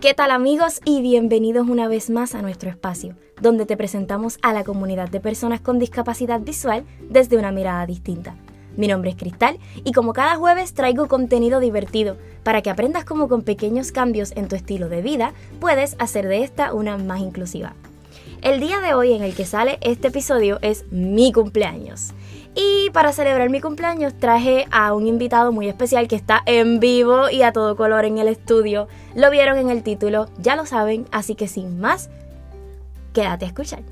¿Qué tal amigos y bienvenidos una vez más a nuestro espacio, donde te presentamos a la comunidad de personas con discapacidad visual desde una mirada distinta? Mi nombre es Cristal y como cada jueves traigo contenido divertido para que aprendas cómo con pequeños cambios en tu estilo de vida puedes hacer de esta una más inclusiva. El día de hoy en el que sale este episodio es mi cumpleaños. Y para celebrar mi cumpleaños traje a un invitado muy especial que está en vivo y a todo color en el estudio. Lo vieron en el título, ya lo saben, así que sin más, quédate a escuchar.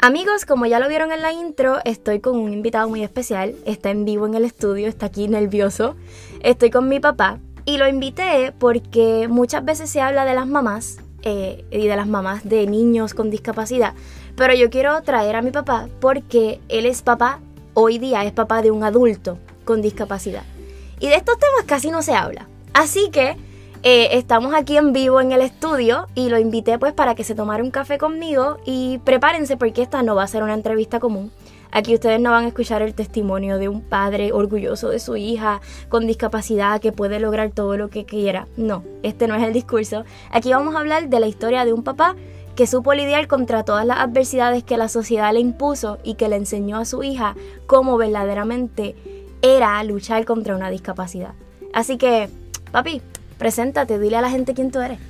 Amigos, como ya lo vieron en la intro, estoy con un invitado muy especial. Está en vivo en el estudio, está aquí nervioso. Estoy con mi papá, y lo invité porque muchas veces se habla de las mamás eh, y de las mamás de niños con discapacidad. Pero yo quiero traer a mi papá porque él es papá, hoy día es papá de un adulto con discapacidad. Y de estos temas casi no se habla. Así que eh, estamos aquí en vivo en el estudio y lo invité pues para que se tomara un café conmigo y prepárense porque esta no va a ser una entrevista común. Aquí ustedes no van a escuchar el testimonio de un padre orgulloso de su hija con discapacidad que puede lograr todo lo que quiera. No, este no es el discurso. Aquí vamos a hablar de la historia de un papá que supo lidiar contra todas las adversidades que la sociedad le impuso y que le enseñó a su hija cómo verdaderamente era luchar contra una discapacidad. Así que, papi, preséntate, dile a la gente quién tú eres.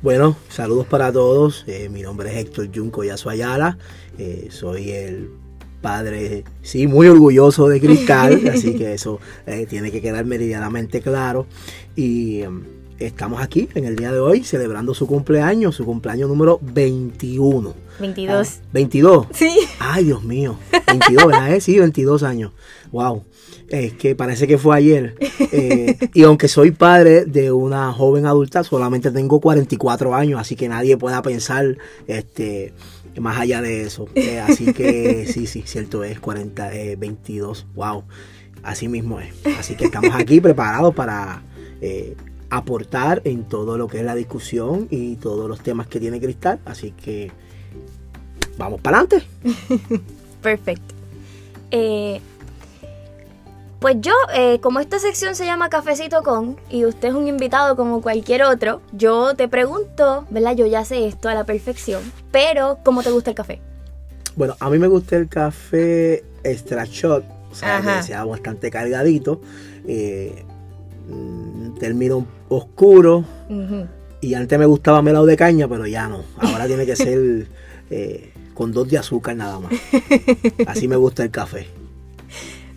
Bueno, saludos para todos. Eh, mi nombre es Héctor Junco Yasu Ayala. Eh, soy el padre, sí, muy orgulloso de Cristal, así que eso eh, tiene que quedar meridianamente claro. Y em, estamos aquí en el día de hoy celebrando su cumpleaños, su cumpleaños número 21. 22. 22. Sí. Ay, Dios mío. 22, ¿verdad? Sí, 22 años. Wow. Es que parece que fue ayer. Eh, y aunque soy padre de una joven adulta, solamente tengo 44 años, así que nadie pueda pensar este, más allá de eso. Eh, así que sí, sí, cierto es, 40, 22, wow, así mismo es. Así que estamos aquí preparados para eh, aportar en todo lo que es la discusión y todos los temas que tiene Cristal. Así que vamos para adelante. Perfecto. Pues yo, eh, como esta sección se llama Cafecito con, y usted es un invitado como cualquier otro, yo te pregunto, ¿verdad? Yo ya sé esto a la perfección, pero ¿cómo te gusta el café? Bueno, a mí me gusta el café extra shot, o sea, que sea bastante cargadito, eh, mm, término oscuro, y antes me gustaba melado de caña, pero ya no, ahora tiene que ser eh, con dos de azúcar nada más. Así me gusta el café.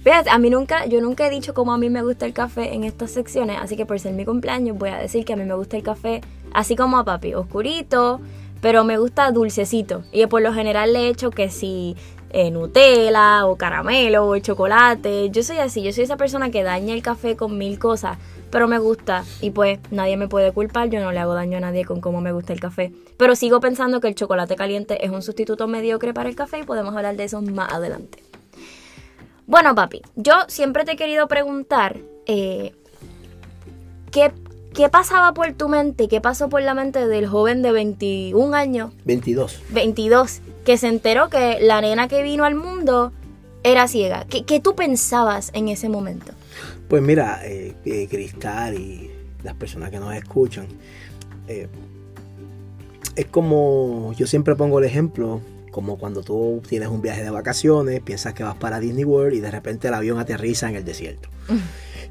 Fíjate, a mí nunca, yo nunca he dicho cómo a mí me gusta el café en estas secciones, así que por ser mi cumpleaños voy a decir que a mí me gusta el café así como a papi, oscurito, pero me gusta dulcecito. Y por lo general le echo que si eh, Nutella o caramelo o chocolate. Yo soy así, yo soy esa persona que daña el café con mil cosas, pero me gusta y pues nadie me puede culpar, yo no le hago daño a nadie con cómo me gusta el café. Pero sigo pensando que el chocolate caliente es un sustituto mediocre para el café y podemos hablar de eso más adelante. Bueno, papi, yo siempre te he querido preguntar eh, ¿qué, ¿qué, pasaba por tu mente, qué pasó por la mente del joven de 21 años. 22. 22, que se enteró que la nena que vino al mundo era ciega. ¿Qué, qué tú pensabas en ese momento? Pues mira, eh, eh, Cristal y las personas que nos escuchan, es como, yo siempre pongo el ejemplo como cuando tú tienes un viaje de vacaciones, piensas que vas para Disney World y de repente el avión aterriza en el desierto.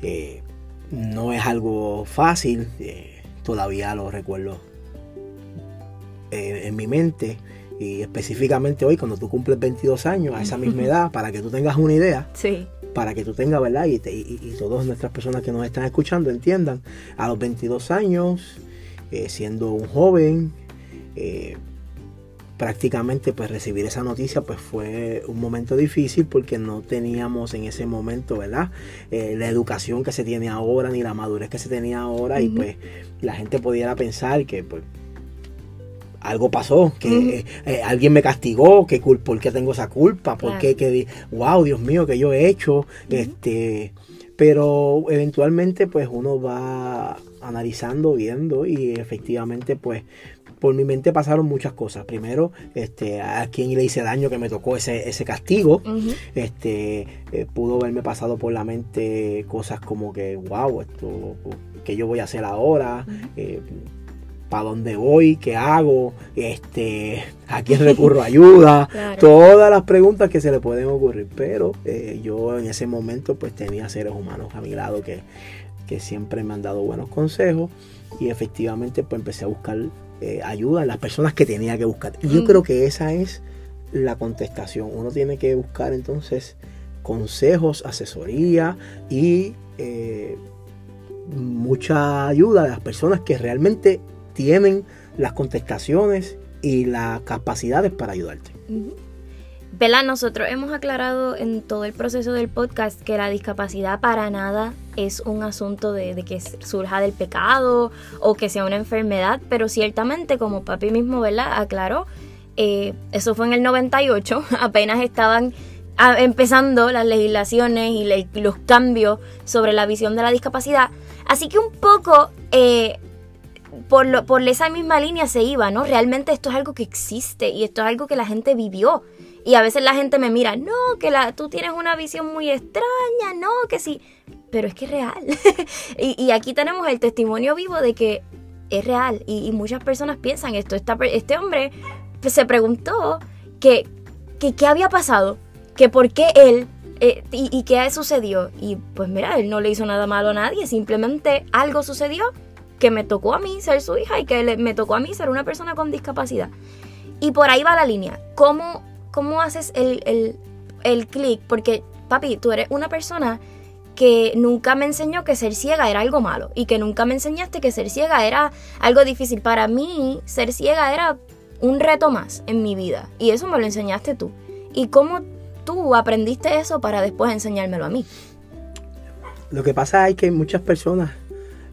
Eh, no es algo fácil, eh, todavía lo recuerdo eh, en mi mente y específicamente hoy cuando tú cumples 22 años a esa misma edad, para que tú tengas una idea, para que tú tengas, ¿verdad? Y, y, todas nuestras personas que nos están escuchando entiendan, a los 22 años, siendo un joven, prácticamente pues recibir esa noticia pues fue un momento difícil porque no teníamos en ese momento, ¿verdad? Eh, la educación que se tiene ahora ni la madurez que se tenía ahora y pues la gente pudiera pensar que pues algo pasó, que eh, alguien me castigó, que ¿por qué tengo esa culpa? ¿Por qué? Que, wow, Dios mío, que yo he hecho? este Pero eventualmente pues uno va analizando, viendo y efectivamente pues por mi mente pasaron muchas cosas. Primero, este, a quién le hice daño que me tocó ese, ese castigo. Este, eh, pudo haberme pasado por la mente cosas como que, wow, esto, ¿qué yo voy a hacer ahora? Eh, ¿Para dónde voy? ¿Qué hago? Este, ¿A quién recurro ayuda? Todas las preguntas que se le pueden ocurrir. Pero eh, yo en ese momento pues tenía seres humanos a mi lado que, que siempre me han dado buenos consejos y efectivamente pues empecé a buscar eh, ayuda en las personas que tenía que buscar. Y yo mm. creo que esa es la contestación. Uno tiene que buscar entonces consejos, asesoría y eh, mucha ayuda de las personas que realmente tienen las contestaciones y las capacidades para ayudarte. Vela, nosotros hemos aclarado en todo el proceso del podcast que la discapacidad para nada es un asunto de, que surja del pecado o que sea una enfermedad, pero ciertamente como papi mismo, ¿verdad? Aclaró, eh, eso fue en el 98, apenas estaban ah, empezando las legislaciones y los cambios sobre la visión de la discapacidad. Así que un poco eh, por, por esa misma línea se iba, ¿no? Realmente esto es algo que existe y esto es algo que la gente vivió. Y a veces la gente me mira, no, que la, tú tienes una visión muy extraña, no, que sí. Pero es que es real. y, aquí tenemos el testimonio vivo de que es real. Y, muchas personas piensan esto. este hombre se preguntó que, qué había pasado, que por qué él eh, y, y, qué sucedió. Y pues mira, él no le hizo nada malo a nadie, simplemente algo sucedió que me tocó a mí ser su hija y que me tocó a mí ser una persona con discapacidad. Y por ahí va la línea. ¿Cómo ¿cómo haces el, el, clic? Porque, papi, tú eres una persona que nunca me enseñó que ser ciega era algo malo y que nunca me enseñaste que ser ciega era algo difícil. Para mí, ser ciega era un reto más en mi vida y eso me lo enseñaste tú. ¿Y cómo tú aprendiste eso para después enseñármelo a mí? Lo que pasa es que hay muchas personas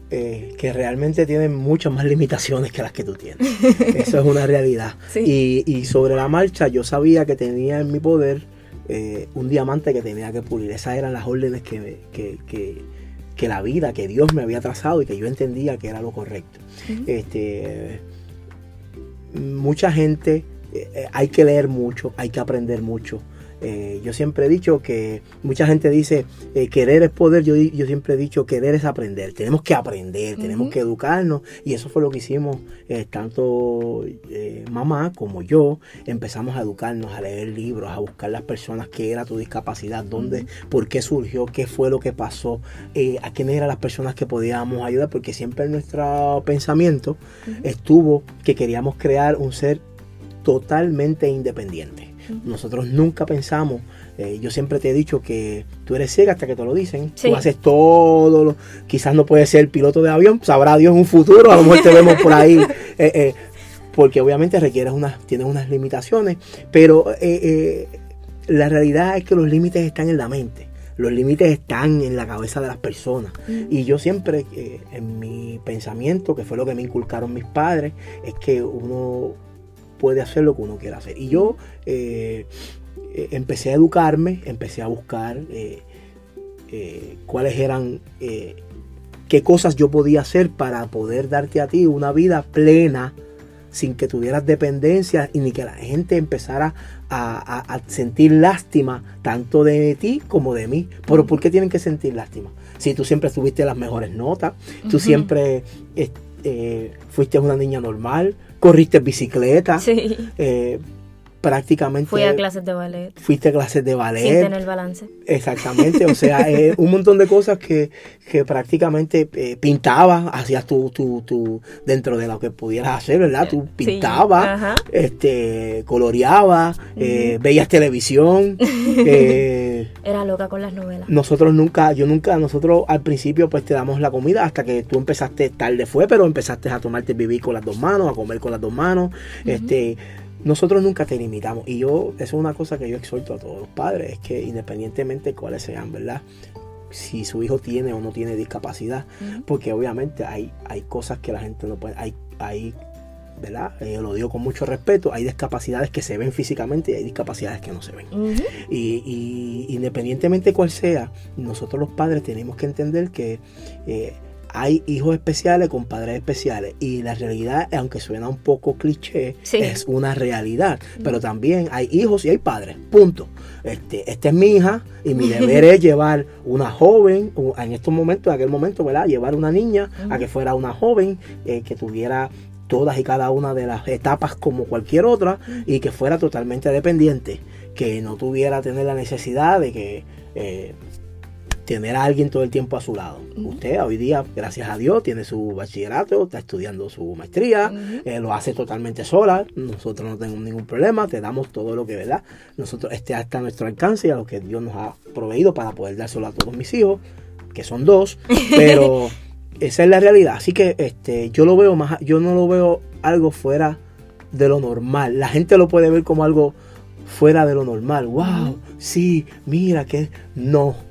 eh, que realmente tienen muchas más limitaciones que las que tú tienes. Eso es una realidad. Y, sobre la marcha yo sabía que tenía en mi poder eh, un diamante que tenía que pulir. Esas eran las órdenes que, que, la vida, que Dios me había trazado y que yo entendía que era lo correcto. este, mucha gente, eh, hay que leer mucho, hay que aprender mucho. Eh, yo siempre he dicho que mucha gente dice eh, querer es poder, yo, yo, siempre he dicho querer es aprender, tenemos que aprender, tenemos que educarnos. Y eso fue lo que hicimos eh, tanto mamá como yo, empezamos a educarnos, a leer libros, a buscar las personas que era tu discapacidad, dónde, por qué surgió, qué fue lo que pasó, a quiénes eran las personas que podíamos ayudar, porque siempre en nuestro pensamiento estuvo que queríamos crear un ser totalmente independiente. Nosotros nunca pensamos, eh, yo siempre te he dicho que tú eres ciega hasta que te lo dicen, tú haces todo, lo, quizás no puedes ser piloto de avión, sabrá Dios en un futuro, a lo mejor te vemos por ahí, eh, eh, porque obviamente requieres unas, tienes unas limitaciones, pero la realidad es que los límites están en la mente. Los límites están en la cabeza de las personas. Y yo siempre, en mi pensamiento, que fue lo que me inculcaron mis padres, es que uno puede hacer lo que uno quiera hacer. Y yo eh, eh, empecé a educarme, empecé a buscar eh, cuáles eran, qué cosas yo podía hacer para poder darte a ti una vida plena sin que tuvieras dependencia y ni que la gente empezara a, sentir lástima tanto de ti como de mí. Pero ¿por qué tienen que sentir lástima? Si tú siempre tuviste las mejores notas, tú siempre fuiste una niña normal, corriste bicicleta. Sí. Eh, prácticamente. Fui a clases de ballet. Fuiste a clases de ballet. Sin tener balance. Exactamente, o sea, eh, un montón de cosas que, que prácticamente eh, pintabas, hacías tú, tú, tú, dentro de lo que pudieras hacer, ¿verdad? Tú pintabas, este, coloreabas, eh, veías televisión. Era loca con las novelas. Nosotros nunca, yo nunca, nosotros al principio pues te damos la comida hasta que tú empezaste, tarde fue, pero empezaste a tomarte vivir con las dos manos, a comer con las dos manos, este nosotros nunca te limitamos. Y yo, eso es una cosa que yo exhorto a todos los padres, es que independientemente de cuáles sean, ¿verdad? Si su hijo tiene o no tiene discapacidad, porque obviamente hay, hay cosas que la gente no puede, hay, hay ¿verdad? Eh, lo digo con mucho respeto, hay discapacidades que se ven físicamente y hay discapacidades que no se ven. y, independientemente de cuál sea, nosotros los padres tenemos que entender que eh, hay hijos especiales con padres especiales y la realidad, aunque suena un poco cliché, es una realidad. Pero también hay hijos y hay padres, punto. Este, esta es mi hija y mi deber es llevar una joven, en estos momentos, en aquel momento, ¿verdad? Llevar una niña a que fuera una joven eh, que tuviera todas y cada una de las etapas como cualquier otra y que fuera totalmente dependiente, que no tuviera tener la necesidad de que eh, tener a alguien todo el tiempo a su lado. Usted hoy día, gracias a Dios, tiene su bachillerato, está estudiando su maestría, eh, lo hace totalmente sola, nosotros no tenemos ningún problema, te damos todo lo que, ¿verdad? Nosotros esté hasta nuestro alcance y a lo que Dios nos ha proveído para poder dárselo a todos mis hijos, que son dos, pero esa es la realidad. Así que este, yo lo veo más, yo no lo veo algo fuera de lo normal. La gente lo puede ver como algo fuera de lo normal. Wow, sí, mira que no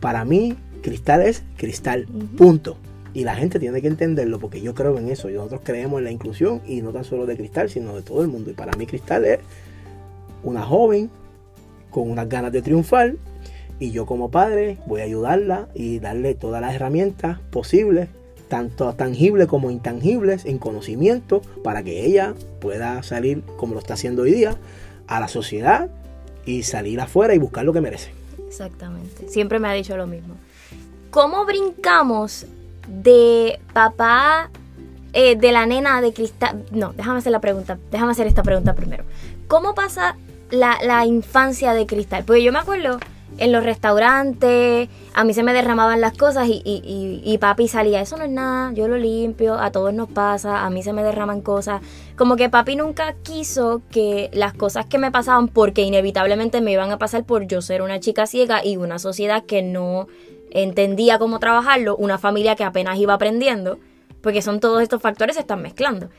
para mí, cristal es cristal, punto. Y la gente tiene que entenderlo porque yo creo en eso. Nosotros creemos en la inclusión y no tan solo de cristal, sino de todo el mundo. Y para mí cristal es una joven con unas ganas de triunfar y yo como padre voy a ayudarla y darle todas las herramientas posibles, tanto tangibles como intangibles, en conocimiento, para que ella pueda salir como lo está haciendo hoy día a la sociedad y salir afuera y buscar lo que merece. Exactamente. Siempre me ha dicho lo mismo. ¿Cómo brincamos de papá, eh, de la nena de cristal? No, déjame hacer la pregunta. Déjame hacer esta pregunta primero. ¿Cómo pasa la, la infancia de cristal? Porque yo me acuerdo en los restaurantes, a mí se me derramaban las cosas y, y, papi salía, eso no es nada, yo lo limpio, a todos nos pasa, a mí se me derraman cosas. Como que papi nunca quiso que las cosas que me pasaban, porque inevitablemente me iban a pasar por yo ser una chica ciega y una sociedad que no entendía cómo trabajarlo, una familia que apenas iba aprendiendo, porque son todos estos factores se están mezclando.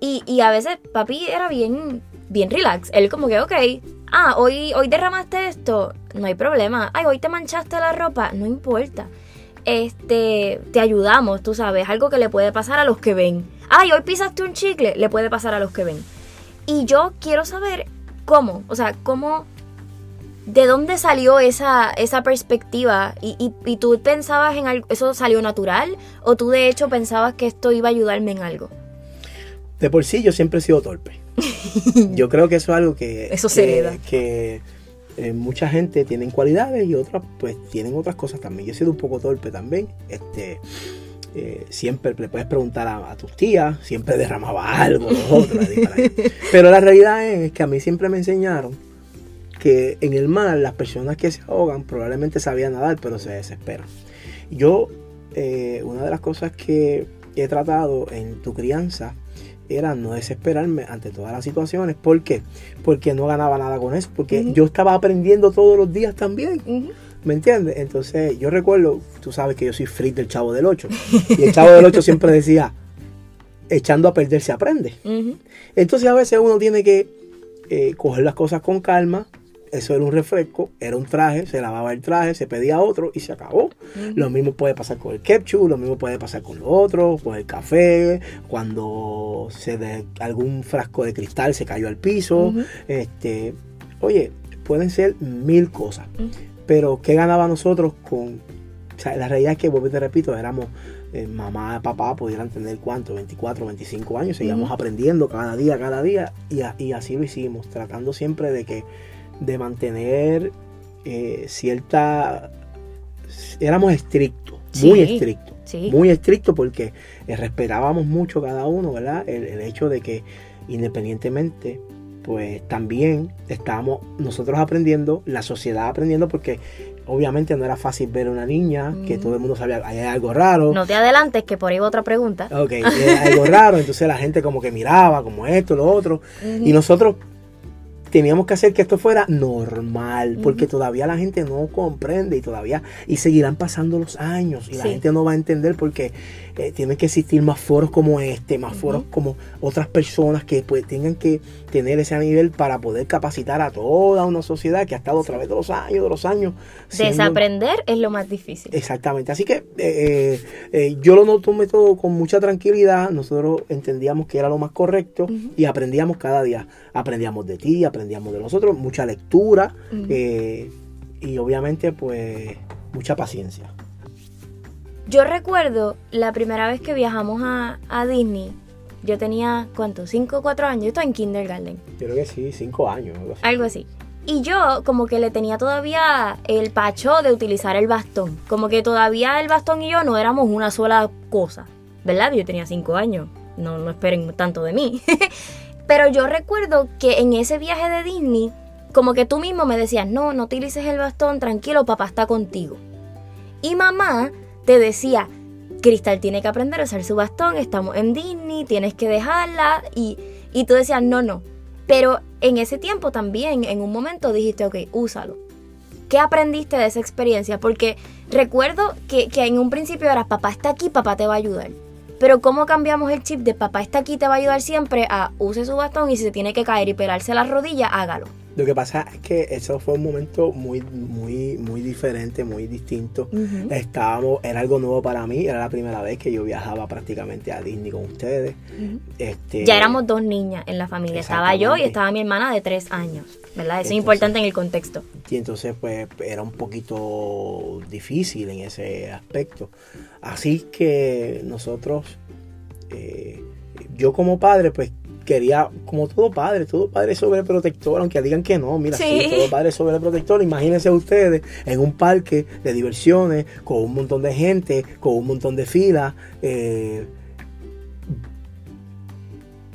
Y, y a veces papi era bien, bien relax, él como que, ok, ah, hoy, hoy derramaste esto, no hay problema. Ay, hoy te manchaste la ropa, no importa. Este, te ayudamos, tú sabes, algo que le puede pasar a los que ven. Ay, hoy pisaste un chicle, le puede pasar a los que ven. Y yo quiero saber cómo, o sea, cómo, de dónde salió esa, esa perspectiva y, y tú pensabas en algo, eso salió natural o tú de hecho pensabas que esto iba a ayudarme en algo. De por sí yo siempre he sido torpe. Yo creo que eso es algo que... Eso se Que, eh, mucha gente tiene cualidades y otras pues tienen otras cosas también. Yo he sido un poco torpe también. Este, eh, siempre le puedes preguntar a, tus tías, siempre derramaba algo, Pero la realidad es que a mí siempre me enseñaron que en el mar las personas que se ahogan probablemente sabían nadar, pero se desesperan. Yo, eh, una de las cosas que he tratado en tu crianza era no desesperarme ante todas las situaciones. ¿Por qué? Porque no ganaba nada con eso, porque yo estaba aprendiendo todos los días también. ¿Me entiendes? Entonces yo recuerdo, tú sabes que yo soy free del chavo del 8. y el chavo del 8 siempre decía, echando a perder se aprende. Entonces a veces uno tiene que eh, coger las cosas con calma, eso era un refresco, era un traje, se lavaba el traje, se pedía otro y se acabó. Lo mismo puede pasar con el ketchup, lo mismo puede pasar con lo otro, con el café, cuando se de algún frasco de cristal se cayó al piso. este, oye, pueden ser mil cosas. Pero ¿qué ganaba nosotros con... O sea, la realidad es que, vuelvo te repito, éramos eh, mamá, papá, pudieran tener cuánto, 24, 25 años, seguíamos aprendiendo cada día, cada día, y, y así lo hicimos, tratando siempre de que de mantener eh, cierta... Éramos estrictos, muy estrictos. Muy estrictos porque eh, respetábamos mucho cada uno, ¿verdad? El, hecho de que independientemente, pues también estábamos nosotros aprendiendo, la sociedad aprendiendo, porque obviamente no era fácil ver a una niña, que todo el mundo sabía, hay algo raro. No te adelantes, que por ahí otra pregunta. Ok, hay algo raro, entonces la gente como que miraba, como esto, lo otro, y nosotros teníamos que hacer que esto fuera normal, porque todavía la gente no comprende y todavía, y seguirán pasando los años y la gente no va a entender porque eh, tienen que existir más foros como este, más foros como otras personas que pues tengan que tener ese nivel para poder capacitar a toda una sociedad que ha estado a través de los años, de los años. Desaprender es lo más difícil. Exactamente, así que eh, eh, yo lo tomé todo con mucha tranquilidad, nosotros entendíamos que era lo más correcto y aprendíamos cada día, aprendíamos de ti, aprendíamos de nosotros, mucha lectura y obviamente pues mucha paciencia. Yo recuerdo la primera vez que viajamos a, a Disney, yo tenía, ¿cuánto? ¿Cinco o cuatro años? Yo estaba en kindergarten. Yo creo que sí, cinco años. Algo así. Algo así. Y yo como que le tenía todavía el pacho de utilizar el bastón. Como que todavía el bastón y yo no éramos una sola cosa. ¿Verdad? Yo tenía cinco años. No, no esperen tanto de mí. Pero yo recuerdo que en ese viaje de Disney, como que tú mismo me decías, no, no utilices el bastón, tranquilo, papá está contigo. Y mamá te decía, Cristal tiene que aprender a usar su bastón, estamos en Disney, tienes que dejarla. Y, y tú decías, no, no. Pero en ese tiempo también, en un momento dijiste, ok, úsalo. ¿Qué aprendiste de esa experiencia? Porque recuerdo que, que en un principio era, papá está aquí, papá te va a ayudar. Pero ¿cómo cambiamos el chip de papá está aquí, te va a ayudar siempre a use su bastón y si se tiene que caer y pegarse la rodilla, hágalo? Lo que pasa es que eso fue un momento muy, muy, muy diferente, muy distinto. Estábamos, era algo nuevo para mí, era la primera vez que yo viajaba prácticamente a Disney con ustedes. Este, Ya éramos dos niñas en la familia. Estaba yo y estaba mi hermana de tres años. ¿Verdad? Eso es importante en el contexto. Y entonces pues era un poquito difícil en ese aspecto. Así que nosotros, eh, yo como padre pues quería, como todo padre, todo padre sobreprotector, aunque digan que no, mira, sí, Sí. todo padre sobreprotector. Imagínense ustedes en un parque de diversiones con un montón de gente, con un montón de filas. eh,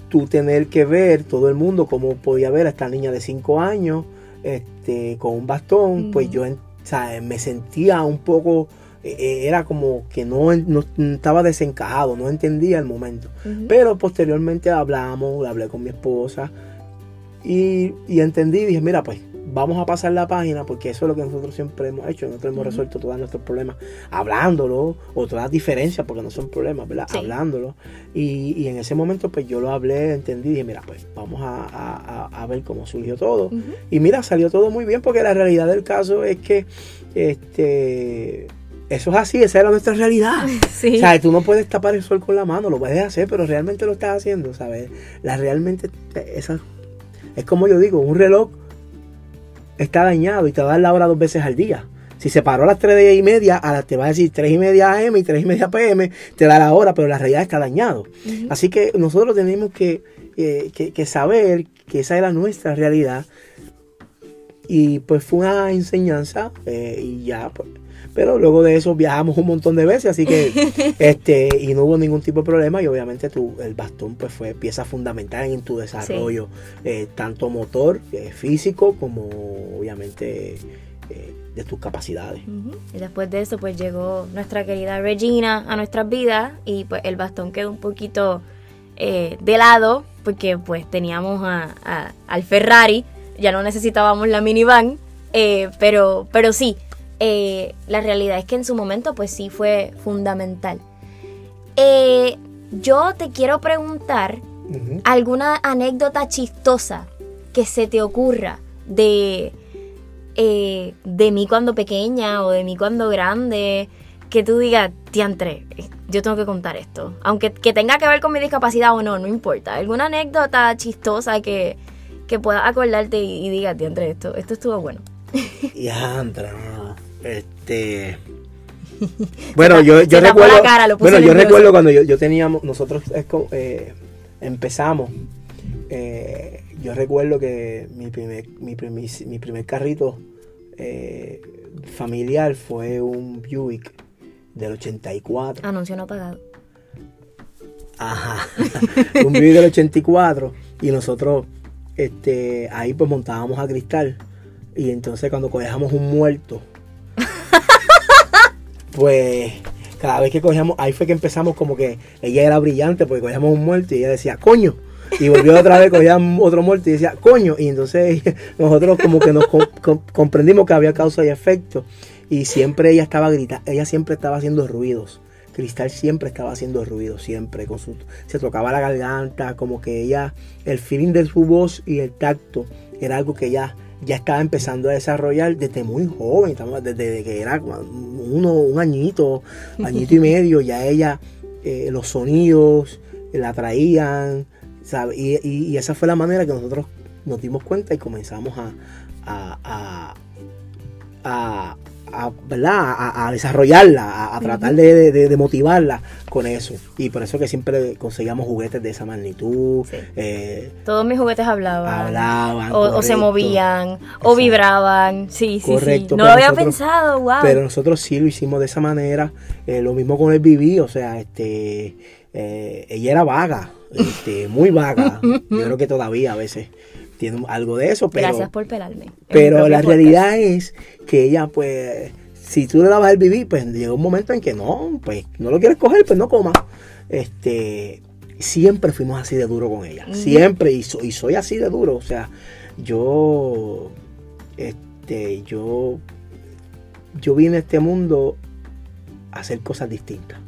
tú tener que ver todo el mundo como podía ver a esta niña de 5 años este con un bastón pues yo o sea, me sentía un poco era como que no, no estaba desencajado no entendía el momento. Pero posteriormente hablamos hablé con mi esposa y, y entendí dije mira pues vamos a pasar la página porque eso es lo que nosotros siempre hemos hecho nosotros hemos resuelto todos nuestros problemas hablándolo o todas las diferencias porque no son problemas verdad Sí. hablándolo. Y, y en ese momento pues yo lo hablé entendí dije mira pues vamos a, a- a- ver cómo surgió todo y mira, salió todo muy bien porque la realidad del caso es que este eso es así, esa era nuestra realidad. Sí. O sea, tú no puedes tapar el sol con la mano, lo puedes hacer, pero realmente lo estás haciendo, ¿sabes? La realmente esa es como yo digo, un reloj está dañado y te va a dar la hora dos veces al día. Si se paró a las 3 y media, a las- te va a decir 3 y media AM y 3 y media PM, te da la hora, pero la realidad está dañado. Así que nosotros tenemos que, eh, que- que saber que esa era nuestra realidad. Y pues fue una enseñanza eh, y ya. pues. Pero luego de eso viajamos un montón de veces, así que este y no hubo ningún tipo de problema y obviamente tu, el bastón pues fue pieza fundamental en tu desarrollo, eh, tanto motor, eh, físico, como obviamente eh, de tus capacidades. Y después de eso, pues llegó nuestra querida Regina a nuestras vidas y pues el bastón quedó un poquito de lado porque pues teníamos a- a- al Ferrari, ya no necesitábamos la minivan, pero, pero sí, eh, la realidad es que en su momento pues sí fue fundamental. Eh, yo te quiero preguntar alguna anécdota chistosa que se te ocurra de, eh, de mí cuando pequeña o de mí cuando grande, que tú digas, diantre, eh, yo tengo que contar esto. Aunque que tenga que ver con mi discapacidad o no, no importa. Alguna anécdota chistosa que, que puedas acordarte y, y digas, diantre, esto, esto estuvo bueno. Y Andra, este. Bueno, yo, yo recuerdo. la cara, bueno, yo recuerdo cuando yo, yo teníamos, nosotros eh, empezamos. eh, yo recuerdo que mi primer, mi primer, mi primer carrito eh, familiar fue un Buick del 84. Anuncio no pagado. Ajá. un Buick del 84. Y nosotros este, ahí pues montábamos a cristal. Y entonces cuando cogíamos un muerto, pues cada vez que cogíamos, ahí fue que empezamos como que ella era brillante porque cogíamos un muerto y ella decía, coño. Y volvió otra vez, cogíamos otro muerto y decía, coño. Y entonces nosotros como que nos com- com- comprendimos que había causa y efecto. Y siempre ella estaba gritando, ella siempre estaba haciendo ruidos. Cristal siempre estaba haciendo ruidos, siempre. Con su, se tocaba la garganta, como que ella, el feeling de su voz y el tacto era algo que ella ya estaba empezando a desarrollar desde muy joven, desde que era uno, un añito, añito y medio, ya ella, eh, los sonidos la traían, ¿sabe? Y, y- y esa fue la manera que nosotros nos dimos cuenta y comenzamos a, a, a, a- a, ¿verdad? a, desarrollarla, a, tratar de, motivarla con eso. Y por eso que siempre conseguíamos juguetes de esa magnitud. Eh, Todos mis juguetes hablaban. Hablaban. O, se movían, o vibraban. Sí, sí, correcto, No lo había pensado, wow. Pero nosotros sí lo hicimos de esa manera. Eh, lo mismo con el Viví, o sea, este eh, ella era vaga, este, muy vaga. Yo creo que todavía a veces tiene algo de eso, pero... Gracias por pelarme. Pero la realidad es que ella, pues, si tú le dabas el vivir, pues llega un momento en que no, pues no lo quieres coger, pues no coma. Este, siempre fuimos así de duro con ella, siempre, y, y soy así de duro, o sea, yo, este, yo, yo vine a este mundo a hacer cosas distintas.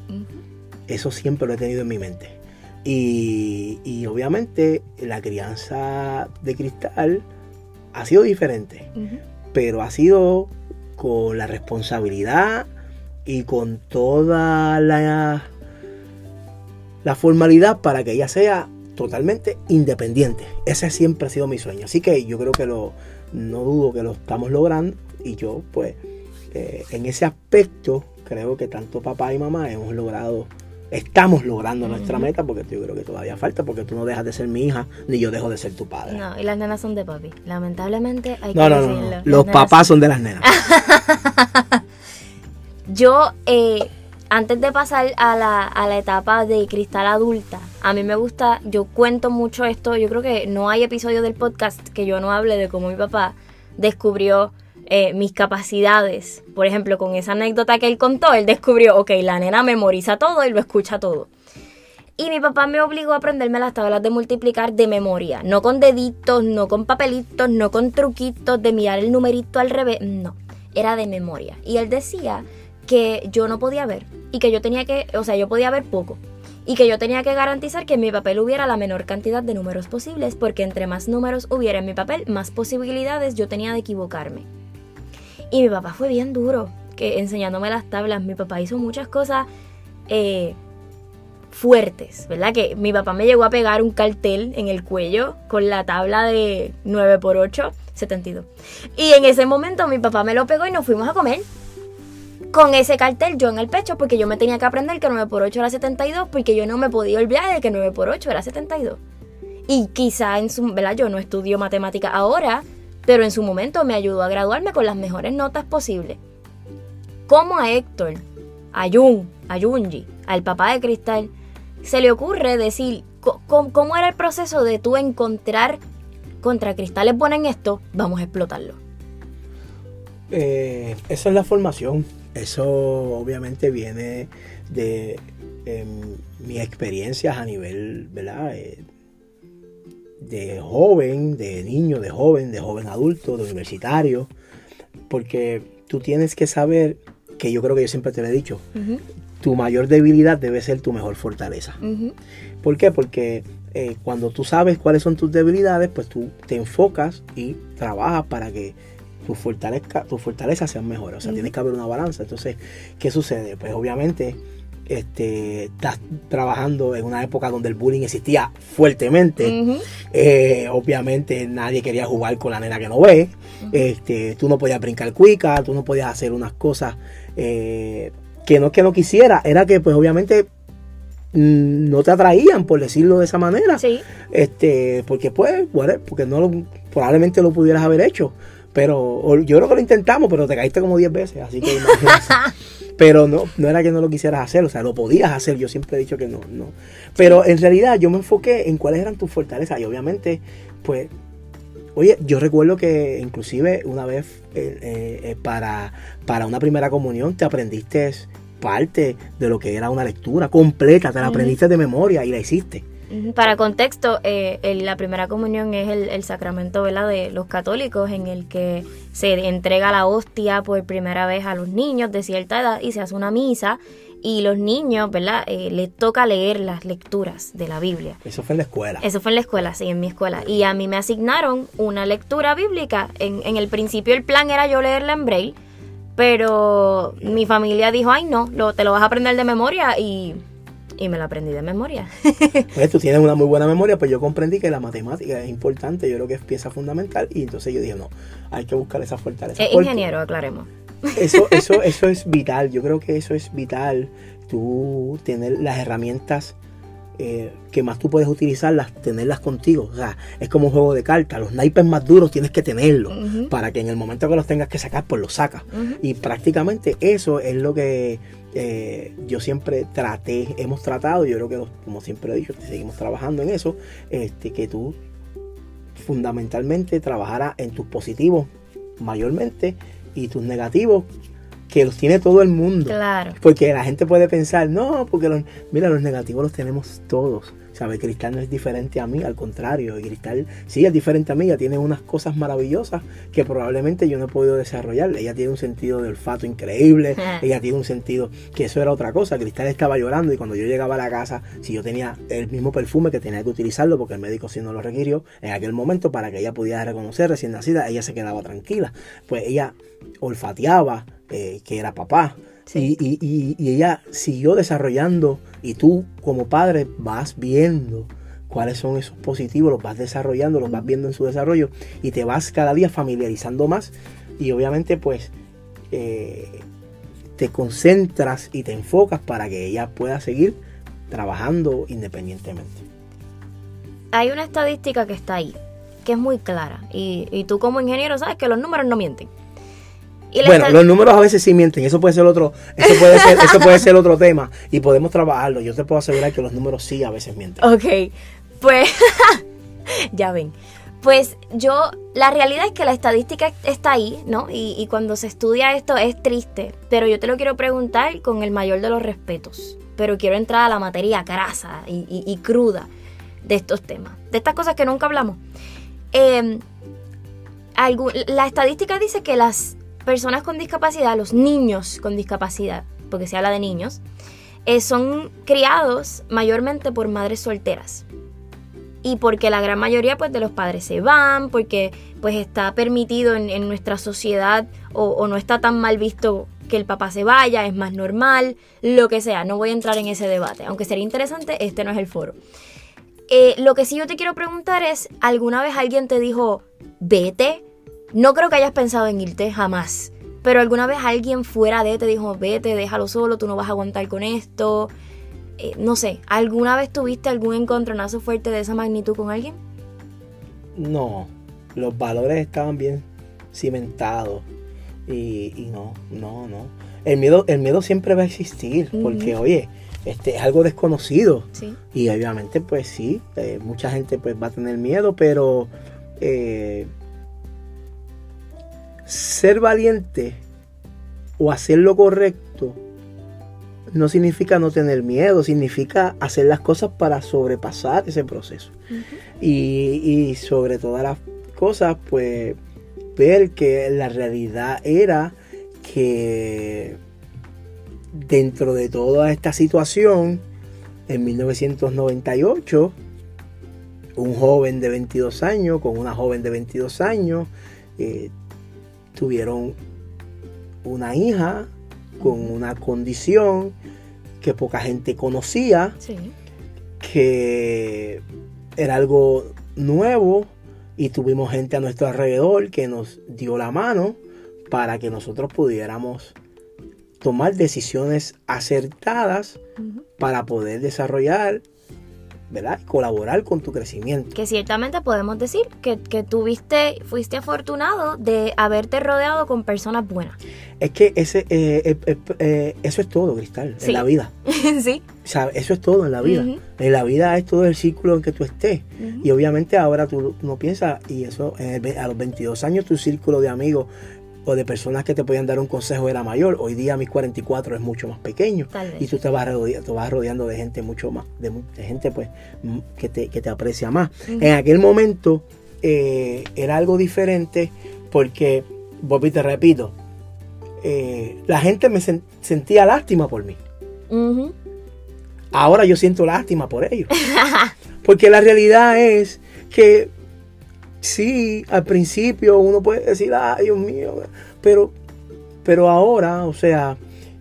Eso siempre lo he tenido en mi mente. Y, obviamente la crianza de cristal ha sido diferente, pero ha sido con la responsabilidad y con toda la, la formalidad para que ella sea totalmente independiente. Ese siempre ha sido mi sueño. Así que yo creo que lo, no dudo que lo estamos logrando y yo pues eh, en ese aspecto creo que tanto papá y mamá hemos logrado estamos logrando nuestra meta, porque yo creo que todavía falta, porque tú no dejas de ser mi hija, ni yo dejo de ser tu padre. No, y las nenas son de papi. Lamentablemente hay que no, no, no, Los papás son de las nenas. yo, eh, antes de pasar a la, a la etapa de cristal adulta, a mí me gusta, yo cuento mucho esto, yo creo que no hay episodio del podcast que yo no hable de cómo mi papá descubrió eh, mis capacidades. Por ejemplo, con esa anécdota que él contó, él descubrió, ok, la nena memoriza todo y lo escucha todo. Y mi papá me obligó a aprenderme las tablas de multiplicar de memoria. No con deditos, no con papelitos, no con truquitos de mirar el numerito al revés. No, era de memoria. Y él decía que yo no podía ver y que yo tenía que, o sea, yo podía ver poco. Y que yo tenía que garantizar que en mi papel hubiera la menor cantidad de números posibles, porque entre más números hubiera en mi papel, más posibilidades yo tenía de equivocarme. Y mi papá fue bien duro, que enseñándome las tablas. Mi papá hizo muchas cosas eh, fuertes, ¿verdad? Que mi papá me llegó a pegar un cartel en el cuello con la tabla de 9 por 8, 72. Y en ese momento mi papá me lo pegó y nos fuimos a comer. Con ese cartel yo en el pecho porque yo me tenía que aprender que 9 por 8 era 72 porque yo no me podía olvidar de que 9 por 8 era 72. Y quizá en su, ¿verdad? Yo no estudio matemática ahora, pero en su momento me ayudó a graduarme con las mejores notas posibles. ¿Cómo a Héctor, a Jun, a Junji, al papá de Cristal, se le ocurre decir cómo, era el proceso de tú encontrar contra cristales ponen esto, vamos a explotarlo? Eh, eso es la formación. Eso obviamente viene de em, mis experiencias a nivel, ¿verdad? Eh, de joven, de niño, de joven, de joven adulto, de universitario, porque tú tienes que saber, que yo creo que yo siempre te lo he dicho, tu mayor debilidad debe ser tu mejor fortaleza. ¿Por qué? Porque eh, cuando tú sabes cuáles son tus debilidades, pues tú te enfocas y trabajas para que tus fortalezas tu fortaleza sean mejores. O sea, tienes que haber una balanza. Entonces, ¿qué sucede? Pues obviamente este, estás trabajando en una época donde el bullying existía fuertemente. Eh, obviamente nadie quería jugar con la nena que no ve. este, tú no podías brincar cuica, tú no podías hacer unas cosas eh, que no es que no quisiera, era que pues obviamente mm, no te atraían, por decirlo de esa manera. Este, porque pues, porque no probablemente lo pudieras haber hecho. Pero yo creo que lo intentamos, pero te caíste como 10 veces, así que Pero no, no era que no lo quisieras hacer, o sea, lo podías hacer, yo siempre he dicho que no, no. Pero en realidad yo me enfoqué en cuáles eran tus fortalezas y obviamente, pues, oye, yo recuerdo que inclusive una vez eh, eh, para, para una primera comunión te aprendiste parte de lo que era una lectura completa, te la aprendiste de memoria y la hiciste. Para contexto, eh, la primera comunión es el, sacramento ¿verdad? de los católicos en el que se entrega la hostia por primera vez a los niños de cierta edad y se hace una misa y los niños, ¿verdad? Eh, les toca leer las lecturas de la Biblia. Eso fue en la escuela. Eso fue en la escuela, sí, en mi escuela. Y a mí me asignaron una lectura bíblica. En, en el principio el plan era yo leerla en braille, pero mi familia dijo, ay no, lo, te lo vas a aprender de memoria y y me la aprendí de memoria. pues tú tienes una muy buena memoria, pues yo comprendí que la matemática es importante, yo creo que es pieza fundamental y entonces yo dije, no, hay que buscar esa fortaleza. Es ingeniero, aclaremos. Eso, eso, eso es vital. Yo creo que eso es vital. Tú tener las herramientas eh, que más tú puedes utilizarlas, tenerlas contigo. O sea, es como un juego de cartas. Los naipes más duros tienes que tenerlos para que en el momento que los tengas que sacar, pues los sacas. Y prácticamente eso es lo que eh, yo siempre traté, hemos tratado, yo creo que como siempre he dicho, seguimos trabajando en eso, este, que tú fundamentalmente trabajaras en tus positivos mayormente y tus negativos que los tiene todo el mundo. Claro. Porque la gente puede pensar, no, porque los, mira, los negativos los tenemos todos. ¿Sabe? Cristal no es diferente a mí, al contrario. Cristal sí es diferente a mí, ella tiene unas cosas maravillosas que probablemente yo no he podido desarrollar. Ella tiene un sentido de olfato increíble, ella tiene un sentido que eso era otra cosa. Cristal estaba llorando y cuando yo llegaba a la casa, si yo tenía el mismo perfume que tenía que utilizarlo, porque el médico sí no lo requirió, en aquel momento para que ella pudiera reconocer recién nacida, ella se quedaba tranquila. Pues ella olfateaba eh, que era papá. Y, y, y, ella siguió desarrollando y tú como padre vas viendo cuáles son esos positivos, los vas desarrollando, los vas viendo en su desarrollo y te vas cada día familiarizando más y obviamente pues eh, te concentras y te enfocas para que ella pueda seguir trabajando independientemente. Hay una estadística que está ahí, que es muy clara y, y tú como ingeniero sabes que los números no mienten bueno, los números a veces sí mienten, eso puede ser otro, eso puede ser, eso puede ser otro tema y podemos trabajarlo. Yo te puedo asegurar que los números sí a veces mienten. Ok, pues ya ven. Pues yo, la realidad es que la estadística está ahí, ¿no? Y, cuando se estudia esto es triste, pero yo te lo quiero preguntar con el mayor de los respetos. Pero quiero entrar a la materia grasa y, cruda de estos temas, de estas cosas que nunca hablamos. Em, la estadística dice que las personas con discapacidad, los niños con discapacidad, porque se habla de niños, eh, son criados mayormente por madres solteras. Y porque la gran mayoría pues, de los padres se van, porque pues está permitido en, nuestra sociedad o, no está tan mal visto que el papá se vaya, es más normal, lo que sea. No voy a entrar en ese debate, aunque sería interesante, este no es el foro. Eh, lo que sí yo te quiero preguntar es, ¿alguna vez alguien te dijo, vete? No creo que hayas pensado en irte jamás. Pero alguna vez alguien fuera de te dijo, vete, déjalo solo, tú no vas a aguantar con esto. Eh, no sé, ¿alguna vez tuviste algún encontronazo fuerte de esa magnitud con alguien? No, los valores estaban bien cimentados. Y, no, no, no. El miedo, el miedo siempre va a existir, porque oye, este es algo desconocido. Sí. Y obviamente, pues sí, eh, mucha gente pues va a tener miedo, pero eh, ser valiente o hacer lo correcto no significa no tener miedo, significa hacer las cosas para sobrepasar ese proceso. y, sobre todas las cosas, pues ver que la realidad era que dentro de toda esta situación, en 1998, un joven de 22 años con una joven de 22 años eh, tuvieron una hija con una condición que poca gente conocía, que era algo nuevo y tuvimos gente a nuestro alrededor que nos dio la mano para que nosotros pudiéramos tomar decisiones acertadas para poder desarrollar ¿verdad? Colaborar con tu crecimiento. Que ciertamente podemos decir que, que tuviste, fuiste afortunado de haberte rodeado con personas buenas. Es que ese, eh, eh, eh, eso es todo, Cristal, en la vida. sí. O sea, eso es todo en la vida. En la vida es todo el círculo en que tú estés. Y obviamente ahora tú, no piensas, y eso a los 22 años tu círculo de amigos o de personas que te podían dar un consejo era mayor. Hoy día mis 44 es mucho más pequeño. Y tú te vas, rodeando, vas rodeando de gente mucho más, de, gente pues que te, que te aprecia más. En aquel momento eh, era algo diferente porque, Bobby, te repito, eh, la gente me sentía lástima por mí. Ahora yo siento lástima por ellos. porque la realidad es que sí, al principio uno puede decir, ay Dios mío, pero, pero ahora, o sea,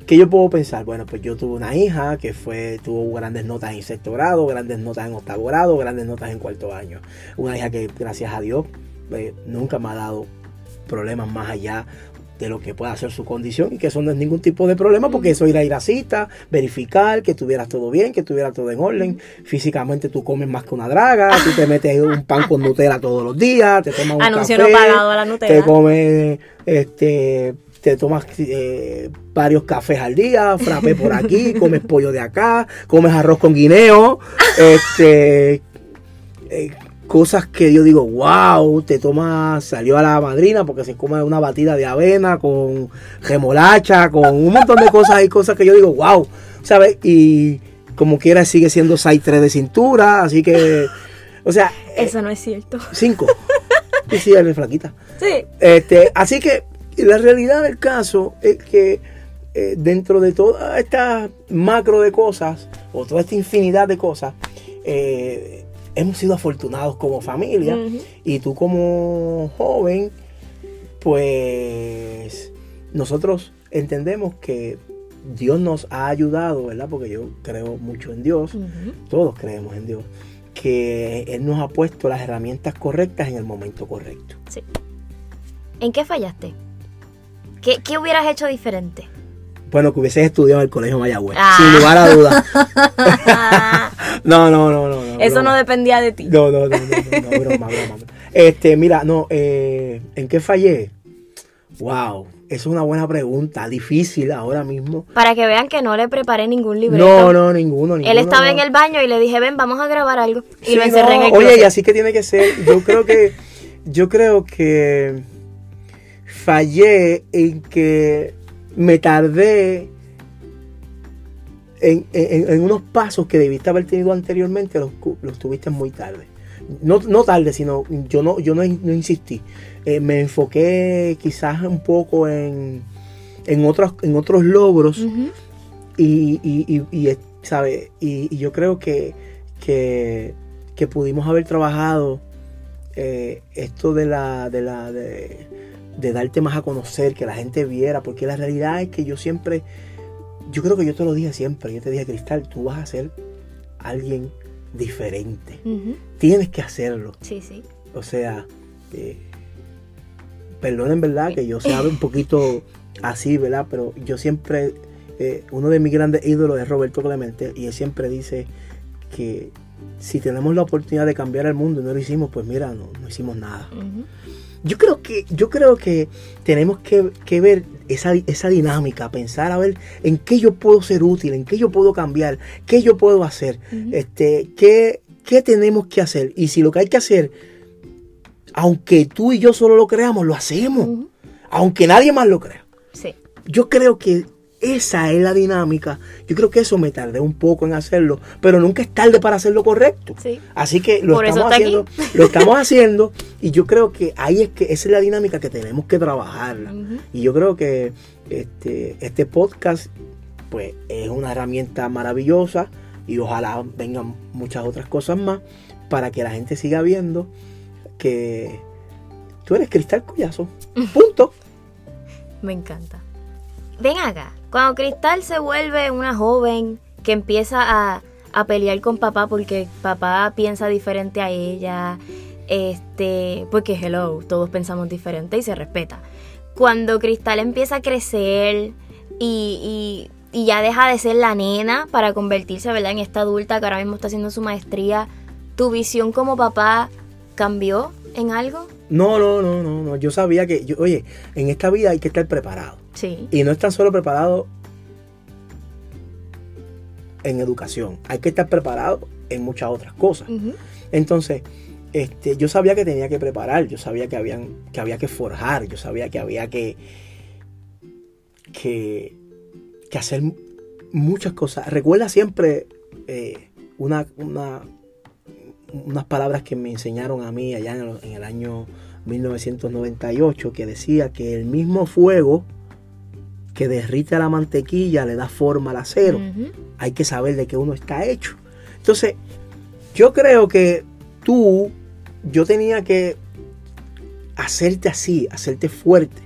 ¿qué yo puedo pensar? Bueno, pues yo tuve una hija que fue, tuvo grandes notas en sexto grado, grandes notas en octavo grado, grandes notas en cuarto año. Una hija que, gracias a Dios, eh, nunca me ha dado problemas más allá de lo que pueda ser su condición y que eso no es ningún tipo de problema porque eso ir a ir a cita, verificar que tuvieras todo bien, que estuviera todo en orden. Físicamente tú comes más que una draga, tú te metes un pan con Nutella todos los días, te tomas un Anuncio café, no pagado a la Nutella. te comes este te tomas eh, varios cafés al día, frappé por aquí, comes pollo de acá, comes arroz con guineo, este eh, cosas que yo digo, wow, te tomas, salió a la madrina porque se come una batida de avena con remolacha, con un montón de cosas y cosas que yo digo, wow, ¿sabes? Y como quiera sigue siendo 6'3 de cintura, así que, o sea... Eso no es cierto. 5. Y sí, eres flaquita. Sí. Este, así que la realidad del caso es que eh, dentro de toda esta macro de cosas, o toda esta infinidad de cosas, eh, hemos sido afortunados como familia y tú como joven, pues nosotros entendemos que Dios nos ha ayudado, ¿verdad? Porque yo creo mucho en Dios, todos creemos en Dios, que Él nos ha puesto las herramientas correctas en el momento correcto. Sí. ¿En qué fallaste? ¿Qué, qué hubieras hecho diferente? Bueno, que hubieses estudiado en el Colegio Mayagüez, Ah. sin lugar a dudas. no, no, no, no. no Eso no dependía de ti. No, no, no, no, no, no, broma, broma. Este, mira, no, eh, ¿en qué fallé? Wow, es una buena pregunta, difícil ahora mismo. Para que vean que no le preparé ningún libreto. No, no, ninguno, ninguno. Él estaba no. en el baño y le dije, ven, vamos a grabar algo. Y Sí, lo encerré no, en el Oye, closet. y así que tiene que ser. Yo creo que, yo creo que fallé en que me tardé en, en- en unos pasos que debiste haber tenido anteriormente, los, los tuviste muy tarde. No, no tarde, sino yo no, yo no, no insistí. Eh, me enfoqué quizás un poco en, en, otros, en otros logros y, y, y, y, eh, ¿sabe? Y, y yo creo que, que, que pudimos haber trabajado eh, esto de la, de la de, de darte más a conocer, que la gente viera, porque la realidad es que yo siempre, yo creo que yo te lo dije siempre, yo te dije, Cristal, tú vas a ser alguien diferente. Tienes que hacerlo. Sí, sí. O sea, eh, perdonen, ¿verdad? Que yo sea un poquito así, ¿verdad? Pero yo siempre, eh, uno de mis grandes ídolos es Roberto Clemente y él siempre dice que si tenemos la oportunidad de cambiar el mundo y no lo hicimos, pues mira, no, no hicimos nada. Yo creo que, yo creo que tenemos que, que ver esa, esa dinámica, pensar a ver en qué yo puedo ser útil, en qué yo puedo cambiar, qué yo puedo hacer, este, qué, qué tenemos que hacer. Y si lo que hay que hacer, aunque tú y yo solo lo creamos, lo hacemos. Aunque nadie más lo crea. Sí. Yo creo que esa es la dinámica. Yo creo que eso me tardé un poco en hacerlo, pero nunca es tarde para hacer lo correcto. Sí. Así que lo Por estamos haciendo, lo estamos haciendo y yo creo que ahí es que esa es la dinámica que tenemos que trabajarla. Y yo creo que este, este podcast pues es una herramienta maravillosa y ojalá vengan muchas otras cosas más para que la gente siga viendo que tú eres Cristal Collazo. Punto. Me encanta. Ven acá. Cuando Cristal se vuelve una joven que empieza a, a pelear con papá porque papá piensa diferente a ella, este, porque hello, todos pensamos diferente y se respeta. Cuando Cristal empieza a crecer y, y- ya deja de ser la nena para convertirse ¿verdad? en esta adulta que ahora mismo está haciendo su maestría, ¿tu visión como papá cambió en algo? No, no, no, no, no. Yo sabía que, oye, en esta vida hay que estar preparado. Sí. Y no es tan solo preparado en educación, hay que estar preparado en muchas otras cosas. Entonces, este, yo sabía que tenía que preparar, yo sabía que, habían, que había que forjar, yo sabía que había que, que, que hacer muchas cosas. Recuerda siempre eh, una, una- unas palabras que me enseñaron a mí allá en el, en el año 1998 que decía que el mismo fuego que derrite la mantequilla le da forma al acero hay que saber de qué uno está hecho. Entonces, yo creo que tú, yo tenía que hacerte así, hacerte fuerte,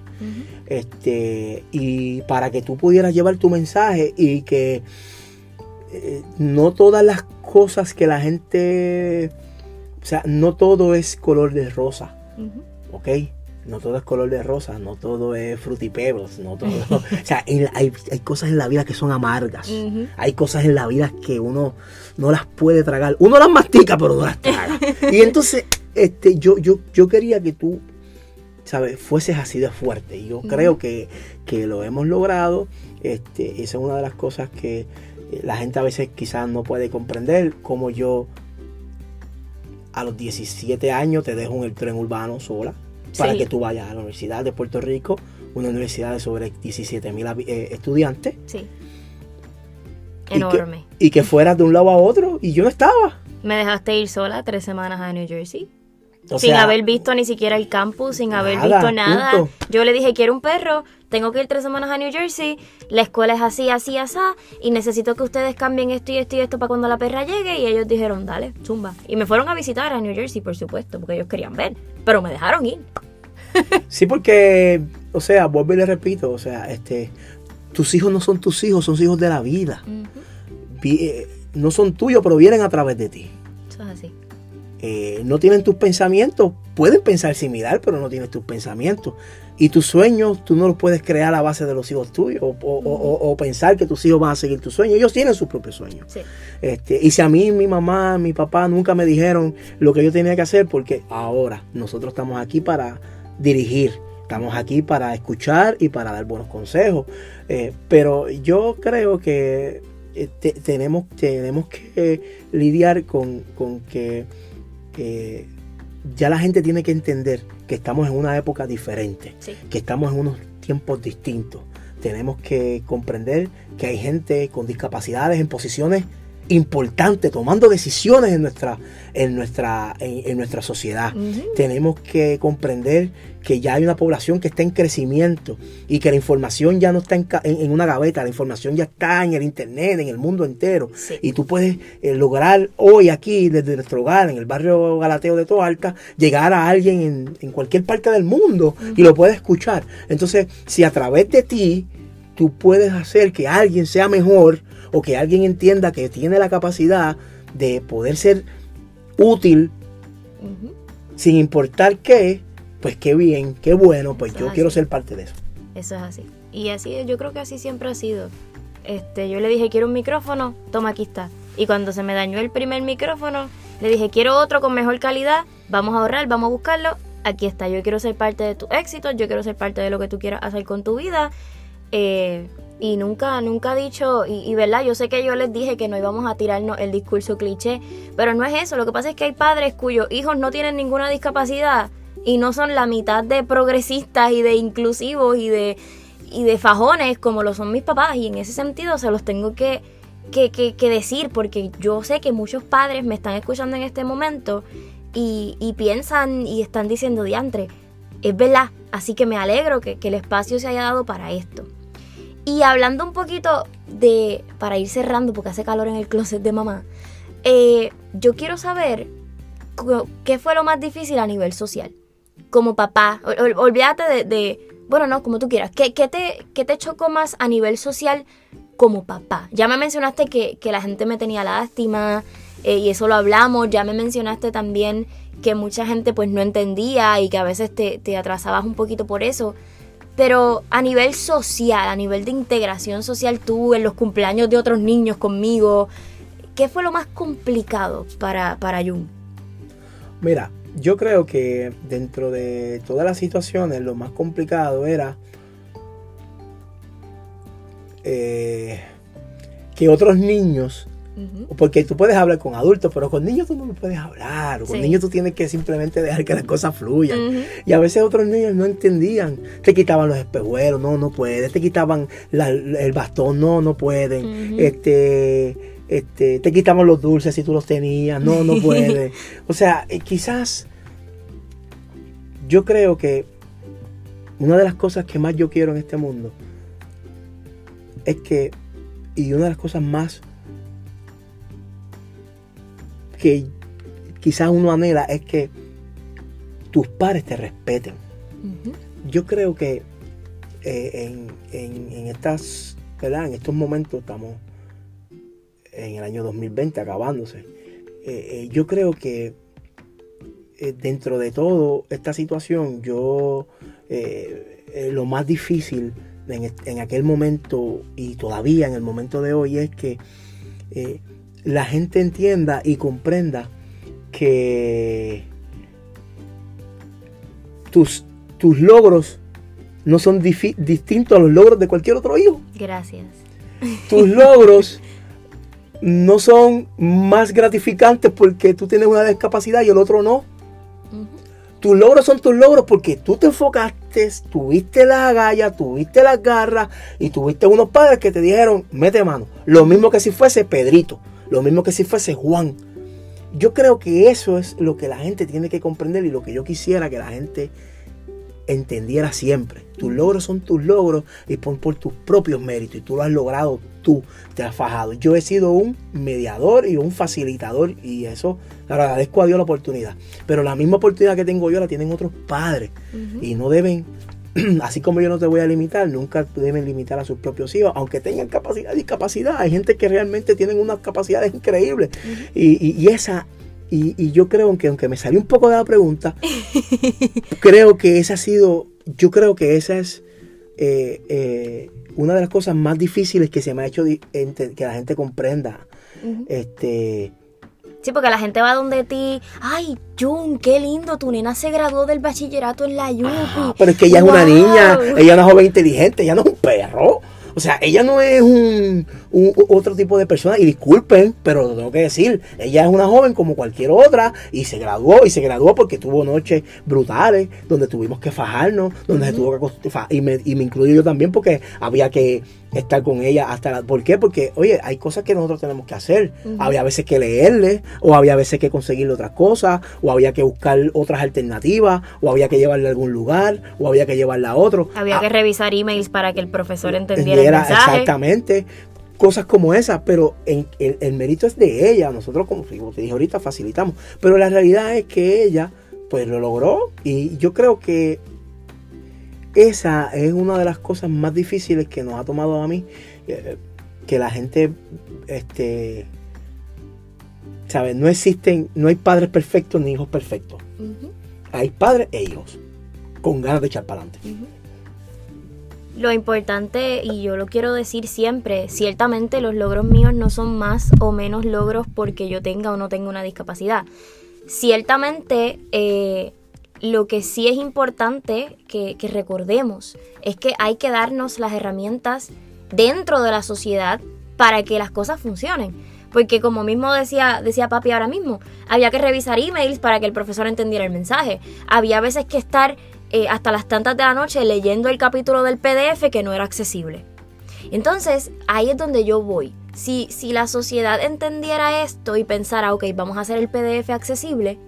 este, y para que tú pudieras llevar tu mensaje y que eh, no todas las cosas que la gente, o sea, no todo es color de rosa. ¿ok? No todo es color de rosa, no todo es frutipebbles, no todo. o sea, hay, hay, cosas en la vida que son amargas. Hay cosas en la vida que uno no las puede tragar. Uno las mastica, pero no las traga. y entonces, este, yo, yo, yo quería que tú, ¿sabes? Fueses así de fuerte. Y yo creo que, que, lo hemos logrado. Este, esa es una de las cosas que eh, la gente a veces quizás no puede comprender, como yo a los 17 años te dejo en el tren urbano sola para que tú vayas a la Universidad de Puerto Rico, una universidad de sobre 17 mil eh, estudiantes. Sí. Enorme. Y que, fueras de un lado a otro y yo no estaba. Me dejaste ir sola tres semanas a New Jersey. sin haber visto ni siquiera el campus, sin haber visto nada. Yo le dije, quiero un perro, tengo que ir tres semanas a New Jersey, la escuela es así, así, así, y necesito que ustedes cambien esto y esto y esto para cuando la perra llegue. Y ellos dijeron, dale, zumba. Y me fueron a visitar a New Jersey, por supuesto, porque ellos querían ver, pero me dejaron ir. sí, porque, o sea, vuelvo y le repito, o sea, este, tus hijos no son tus hijos, son hijos de la vida. Eh, no son tuyos, pero vienen a través de ti. Eso es así. Eh, no tienen tus pensamientos, pueden pensar similar, pero no tienen tus pensamientos. Y tus sueños tú no los puedes crear a base de los hijos tuyos o, pensar que tus hijos van a seguir tus sueños. Ellos tienen sus propios sueños. Este, y si a mí, mi mamá, mi papá nunca me dijeron lo que yo tenía que hacer, porque ahora nosotros estamos aquí para dirigir. Estamos aquí para escuchar y para dar buenos consejos. Eh, pero yo creo que eh, tenemos, tenemos que lidiar con, que eh, ya la gente tiene que entender que estamos en una época diferente, que estamos en unos tiempos distintos. Tenemos que comprender que hay gente con discapacidades en posiciones importante, tomando decisiones en nuestra, en nuestra, en, nuestra sociedad. Tenemos que comprender que ya hay una población que está en crecimiento y que la información ya no está en, una gaveta, la información ya está en el internet, en el mundo entero. Y tú puedes eh, lograr hoy aquí, desde nuestro hogar, en el barrio Galateo de Toalta, llegar a alguien en, cualquier parte del mundo y lo puedes escuchar. Entonces, si a través de ti tú puedes hacer que alguien sea mejor, o que alguien entienda que tiene la capacidad de poder ser útil sin importar qué, pues qué bien, qué bueno, pues yo quiero ser parte de eso. Eso es así. Y así, yo creo que así siempre ha sido. Este, yo le dije, quiero un micrófono, toma, aquí está. Y cuando se me dañó el primer micrófono, le dije, quiero otro con mejor calidad, vamos a ahorrar, vamos a buscarlo, aquí está, yo quiero ser parte de tu éxito, yo quiero ser parte de lo que tú quieras hacer con tu vida. Eh, y nunca, nunca ha dicho, y, verdad, yo sé que yo les dije que no íbamos a tirarnos el discurso cliché, pero no es eso, lo que pasa es que hay padres cuyos hijos no tienen ninguna discapacidad y no son la mitad de progresistas y de inclusivos y de, y de fajones como lo son mis papás, y en ese sentido se los tengo que, que, que, que decir, porque yo sé que muchos padres me están escuchando en este momento y, y piensan y están diciendo diantre, es verdad, así que me alegro que el espacio se haya dado para esto. Y hablando un poquito de, para ir cerrando, porque hace calor en el closet de mamá, eh, yo quiero saber qué fue lo más difícil a nivel social. Como papá, olvídate de, bueno, no, como tú quieras, ¿qué, te, qué te chocó más a nivel social como papá? Ya me mencionaste que, la gente me tenía lástima eh, y eso lo hablamos, ya me mencionaste también que mucha gente pues no entendía y que a veces te, te atrasabas un poquito por eso. Pero a nivel social, a nivel de integración social, tú en los cumpleaños de otros niños conmigo, ¿qué fue lo más complicado para, para Jun? Mira, yo creo que dentro de todas las situaciones, lo más complicado era eh, que otros niños porque tú puedes hablar con adultos, pero con niños tú no puedes hablar. Con niños tú tienes que simplemente dejar que las cosas fluyan. Y a veces otros niños no entendían. Te quitaban los espejuelos, no, no puedes. Te quitaban el bastón, no, no pueden. Este, este, te quitaban los dulces si tú los tenías, no, no puedes. o sea, eh, quizás yo creo que una de las cosas que más yo quiero en este mundo es que, y una de las cosas más que quizás uno anhela es que tus padres te respeten. Yo creo que eh, en, estas, ¿verdad? En estos momentos estamos en el año 2020 acabándose. Eh, eh, yo creo que eh, dentro de todo esta situación, yo lo más difícil en, en, aquel momento y todavía en el momento de hoy es que la gente entienda y comprenda que tus, tus logros no son distintos a los logros de cualquier otro hijo. Gracias. Tus logros no son más gratificantes porque tú tienes una discapacidad y el otro no. Tus logros son tus logros porque tú te enfocaste, tuviste la agalla, tuviste las garras y tuviste unos padres que te dijeron, mete mano. Lo mismo que si fuese Pedrito, lo mismo que si fuese Juan. Yo creo que eso es lo que la gente tiene que comprender y lo que yo quisiera que la gente entendiera siempre. Tus logros son tus logros y por, por tus propios méritos. Y tú lo has logrado, tú te has fajado. Yo he sido un mediador y un facilitador y eso agradezco a Dios la oportunidad. Pero la misma oportunidad que tengo yo la tienen otros padres y no deben, así como yo no te voy a limitar, nunca deben limitar a sus propios hijos, aunque tengan capacidad y discapacidad. Hay gente que realmente tienen unas capacidades increíbles y, y esa y, yo creo que aunque me salió un poco de la pregunta, creo que esa ha sido, yo creo que esa es eh, eh, una de las cosas más difíciles que se me ha hecho que la gente comprenda. Este. Sí, porque la gente va donde ti, ay, Jun, qué lindo, tu nena se graduó del bachillerato en la Yupi. Ah, pero es que ella es una niña, ella es una joven inteligente, ella no es un perro. O sea, ella no es un, otro tipo de persona, y disculpen, pero lo tengo que decir, ella es una joven como cualquier otra y se graduó, y se graduó porque tuvo noches brutales, donde tuvimos que fajarnos, donde se tuvo que y me, y me incluyo yo también porque había que estar con ella hasta la... ¿Por qué? Porque, oye, hay cosas que nosotros tenemos que hacer. Había veces que leerle, o había veces que conseguirle otras cosas, o había que buscar otras alternativas, o había que llevarle a algún lugar, o había que llevarla a otro. Había que ah, revisar emails para que el profesor entendiera el mensaje. Exactamente. Cosas como esas, pero el, el, mérito es de ella. Nosotros, como, como te dije ahorita, facilitamos. Pero la realidad es que ella, pues lo logró. Y yo creo que esa es una de las cosas más difíciles que nos ha tomado a mí, eh, que la gente, este, ¿sabes? No existen, no hay padres perfectos ni hijos perfectos. Hay padres e hijos, con ganas de echar para adelante. Lo importante, y yo lo quiero decir siempre, ciertamente los logros míos no son más o menos logros porque yo tenga o no tenga una discapacidad. Ciertamente, eh, lo que sí es importante que, recordemos es que hay que darnos las herramientas dentro de la sociedad para que las cosas funcionen. Porque como mismo decía, decía papi ahora mismo, había que revisar emails para que el profesor entendiera el mensaje. Había veces que estar eh, hasta las tantas de la noche leyendo el capítulo del PDF que no era accesible. Entonces, ahí es donde yo voy. Si, si la sociedad entendiera esto y pensara, ok, vamos a hacer el PDF accesible,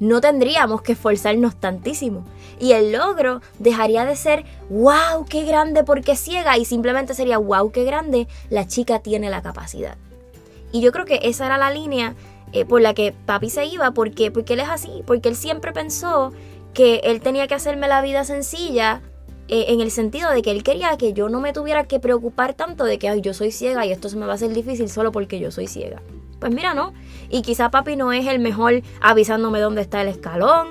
no tendríamos que esforzarnos tantísimo. Y el logro dejaría de ser, wow, qué grande porque ciega, y simplemente sería, wow, qué grande, la chica tiene la capacidad. Y yo creo que esa era la línea eh, por la que papi se iba, porque, porque él es así, porque él siempre pensó que él tenía que hacerme la vida sencilla eh, en el sentido de que él quería que yo no me tuviera que preocupar tanto de que Ay, yo soy ciega y esto se me va a hacer difícil solo porque yo soy ciega. Pues mira, no. Y quizá papi no es el mejor avisándome dónde está el escalón.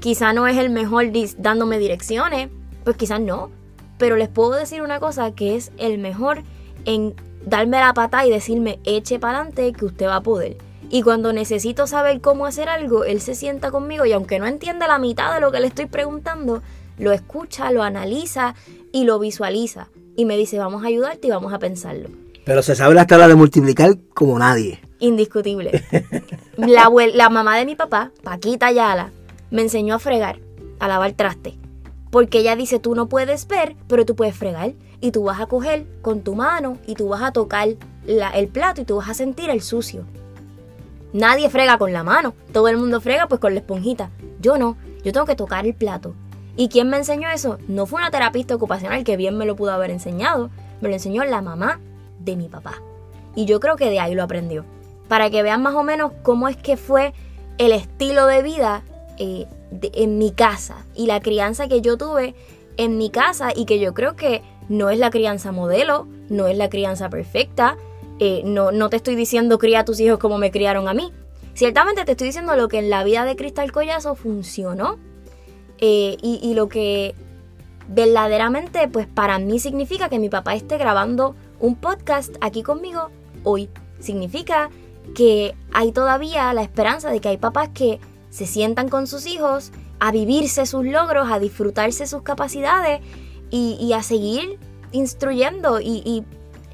Quizá no es el mejor dándome direcciones. Pues quizás no. Pero les puedo decir una cosa que es el mejor en darme la pata y decirme eche para adelante que usted va a poder. Y cuando necesito saber cómo hacer algo, él se sienta conmigo y aunque no entienda la mitad de lo que le estoy preguntando, lo escucha, lo analiza y lo visualiza. Y me dice, vamos a ayudarte y vamos a pensarlo. Pero se sabe la tabla de multiplicar como nadie. Indiscutible. La, la mamá de mi papá, Paquita Ayala, me enseñó a fregar, a lavar traste. Porque ella dice, tú no puedes ver, pero tú puedes fregar. Y tú vas a coger con tu mano y tú vas a tocar el plato y tú vas a sentir el sucio. Nadie frega con la mano. Todo el mundo frega pues con la esponjita. Yo no. Yo tengo que tocar el plato. ¿Y quién me enseñó eso? No fue una terapista ocupacional que bien me lo pudo haber enseñado. Me lo enseñó la mamá de mi papá. Y yo creo que de ahí lo aprendió. Para que vean más o menos cómo es que fue el estilo de vida eh, en mi casa y la crianza que yo tuve en mi casa y que yo creo que no es la crianza modelo, no es la crianza perfecta. Eh, no, no te estoy diciendo cría a tus hijos como me criaron a mí. ciertamente te estoy diciendo lo que en la vida de Cristal Collazo funcionó eh, y, y lo que verdaderamente pues para mí significa que mi papá esté grabando un podcast aquí conmigo hoy. Significa que hay todavía la esperanza de que hay papás que se sientan con sus hijos a vivirse sus logros, a disfrutarse sus capacidades y, a seguir instruyendo. Y, y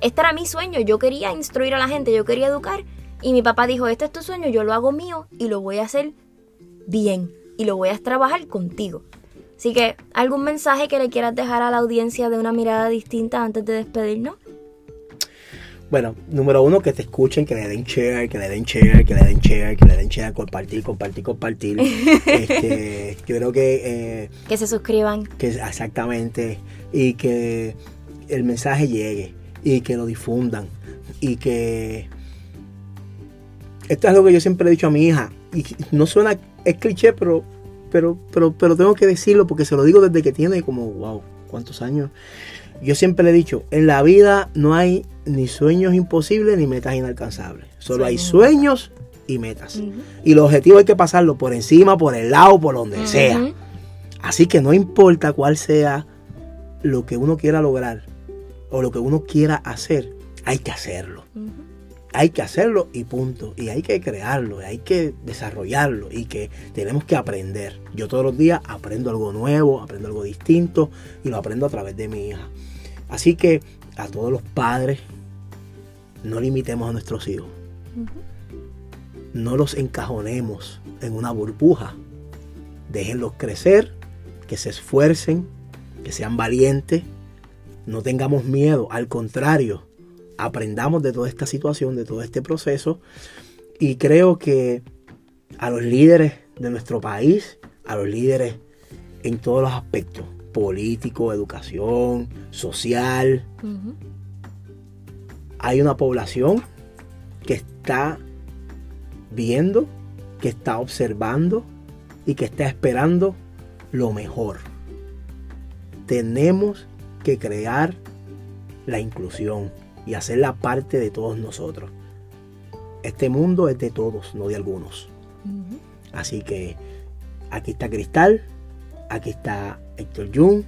este era mi sueño, yo quería instruir a la gente, yo quería educar. Y mi papá dijo, este es tu sueño, yo lo hago mío y lo voy a hacer bien y lo voy a trabajar contigo. Así que, ¿algún mensaje que le quieras dejar a la audiencia de una mirada distinta antes de despedirnos? Bueno, número uno, que te escuchen, que le den share, que le den share, que le den share, que le den share, compartir, compartir, compartir. este, yo creo que... Eh, que se suscriban. Que, exactamente. Y que el mensaje llegue. Y que lo difundan. Y que... Esto es algo que yo siempre he dicho a mi hija. Y no suena... Es cliché, pero... Pero, pero, pero tengo que decirlo porque se lo digo desde que tiene como, wow, ¿cuántos años? Yo siempre le he dicho, en la vida no hay ni sueños imposibles ni metas inalcanzables. Solo hay sueños y metas. Y los objetivos hay que pasarlo por encima, por el lado, por donde sea. Así que no importa cuál sea lo que uno quiera lograr o lo que uno quiera hacer, hay que hacerlo. Hay que hacerlo y punto. Y hay que crearlo, hay que desarrollarlo y que tenemos que aprender. Yo todos los días aprendo algo nuevo, aprendo algo distinto y lo aprendo a través de mi hija. Así que a todos los padres, no limitemos a nuestros hijos. No los encajonemos en una burbuja. Déjenlos crecer, que se esfuercen, que sean valientes. No tengamos miedo, al contrario, aprendamos de toda esta situación, de todo este proceso. Y creo que a los líderes de nuestro país, a los líderes en todos los aspectos, político, educación, social. Hay una población que está viendo, que está observando y que está esperando lo mejor. Tenemos que crear la inclusión y hacerla parte de todos nosotros. Este mundo es de todos, no de algunos. Así que aquí está Cristal, aquí está Héctor Jung,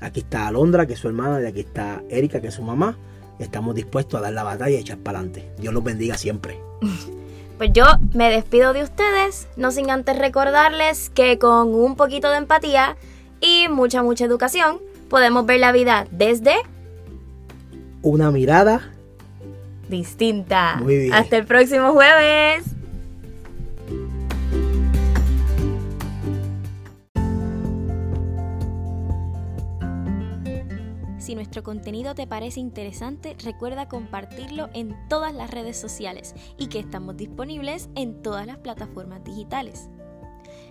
aquí está Alondra, que es su hermana, y aquí está Erika, que es su mamá. Estamos dispuestos a dar la batalla y echar para adelante. Dios los bendiga siempre. Pues yo me despido de ustedes, no sin antes recordarles que con un poquito de empatía y mucha, mucha educación podemos ver la vida desde una mirada distinta. Muy bien. Hasta el próximo jueves. Si nuestro contenido te parece interesante, recuerda compartirlo en todas las redes sociales y que estamos disponibles en todas las plataformas digitales.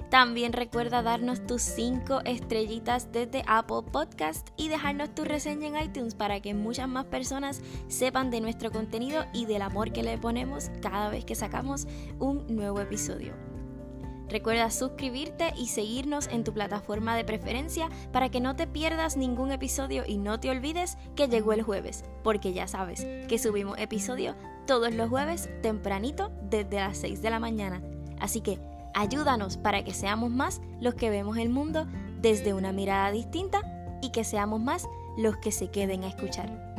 También recuerda darnos tus 5 estrellitas desde Apple Podcast y dejarnos tu reseña en iTunes para que muchas más personas sepan de nuestro contenido y del amor que le ponemos cada vez que sacamos un nuevo episodio. Recuerda suscribirte y seguirnos en tu plataforma de preferencia para que no te pierdas ningún episodio y no te olvides que llegó el jueves, porque ya sabes que subimos episodio todos los jueves tempranito desde las 6 de la mañana. Así que ayúdanos para que seamos más los que vemos el mundo desde una mirada distinta y que seamos más los que se queden a escuchar.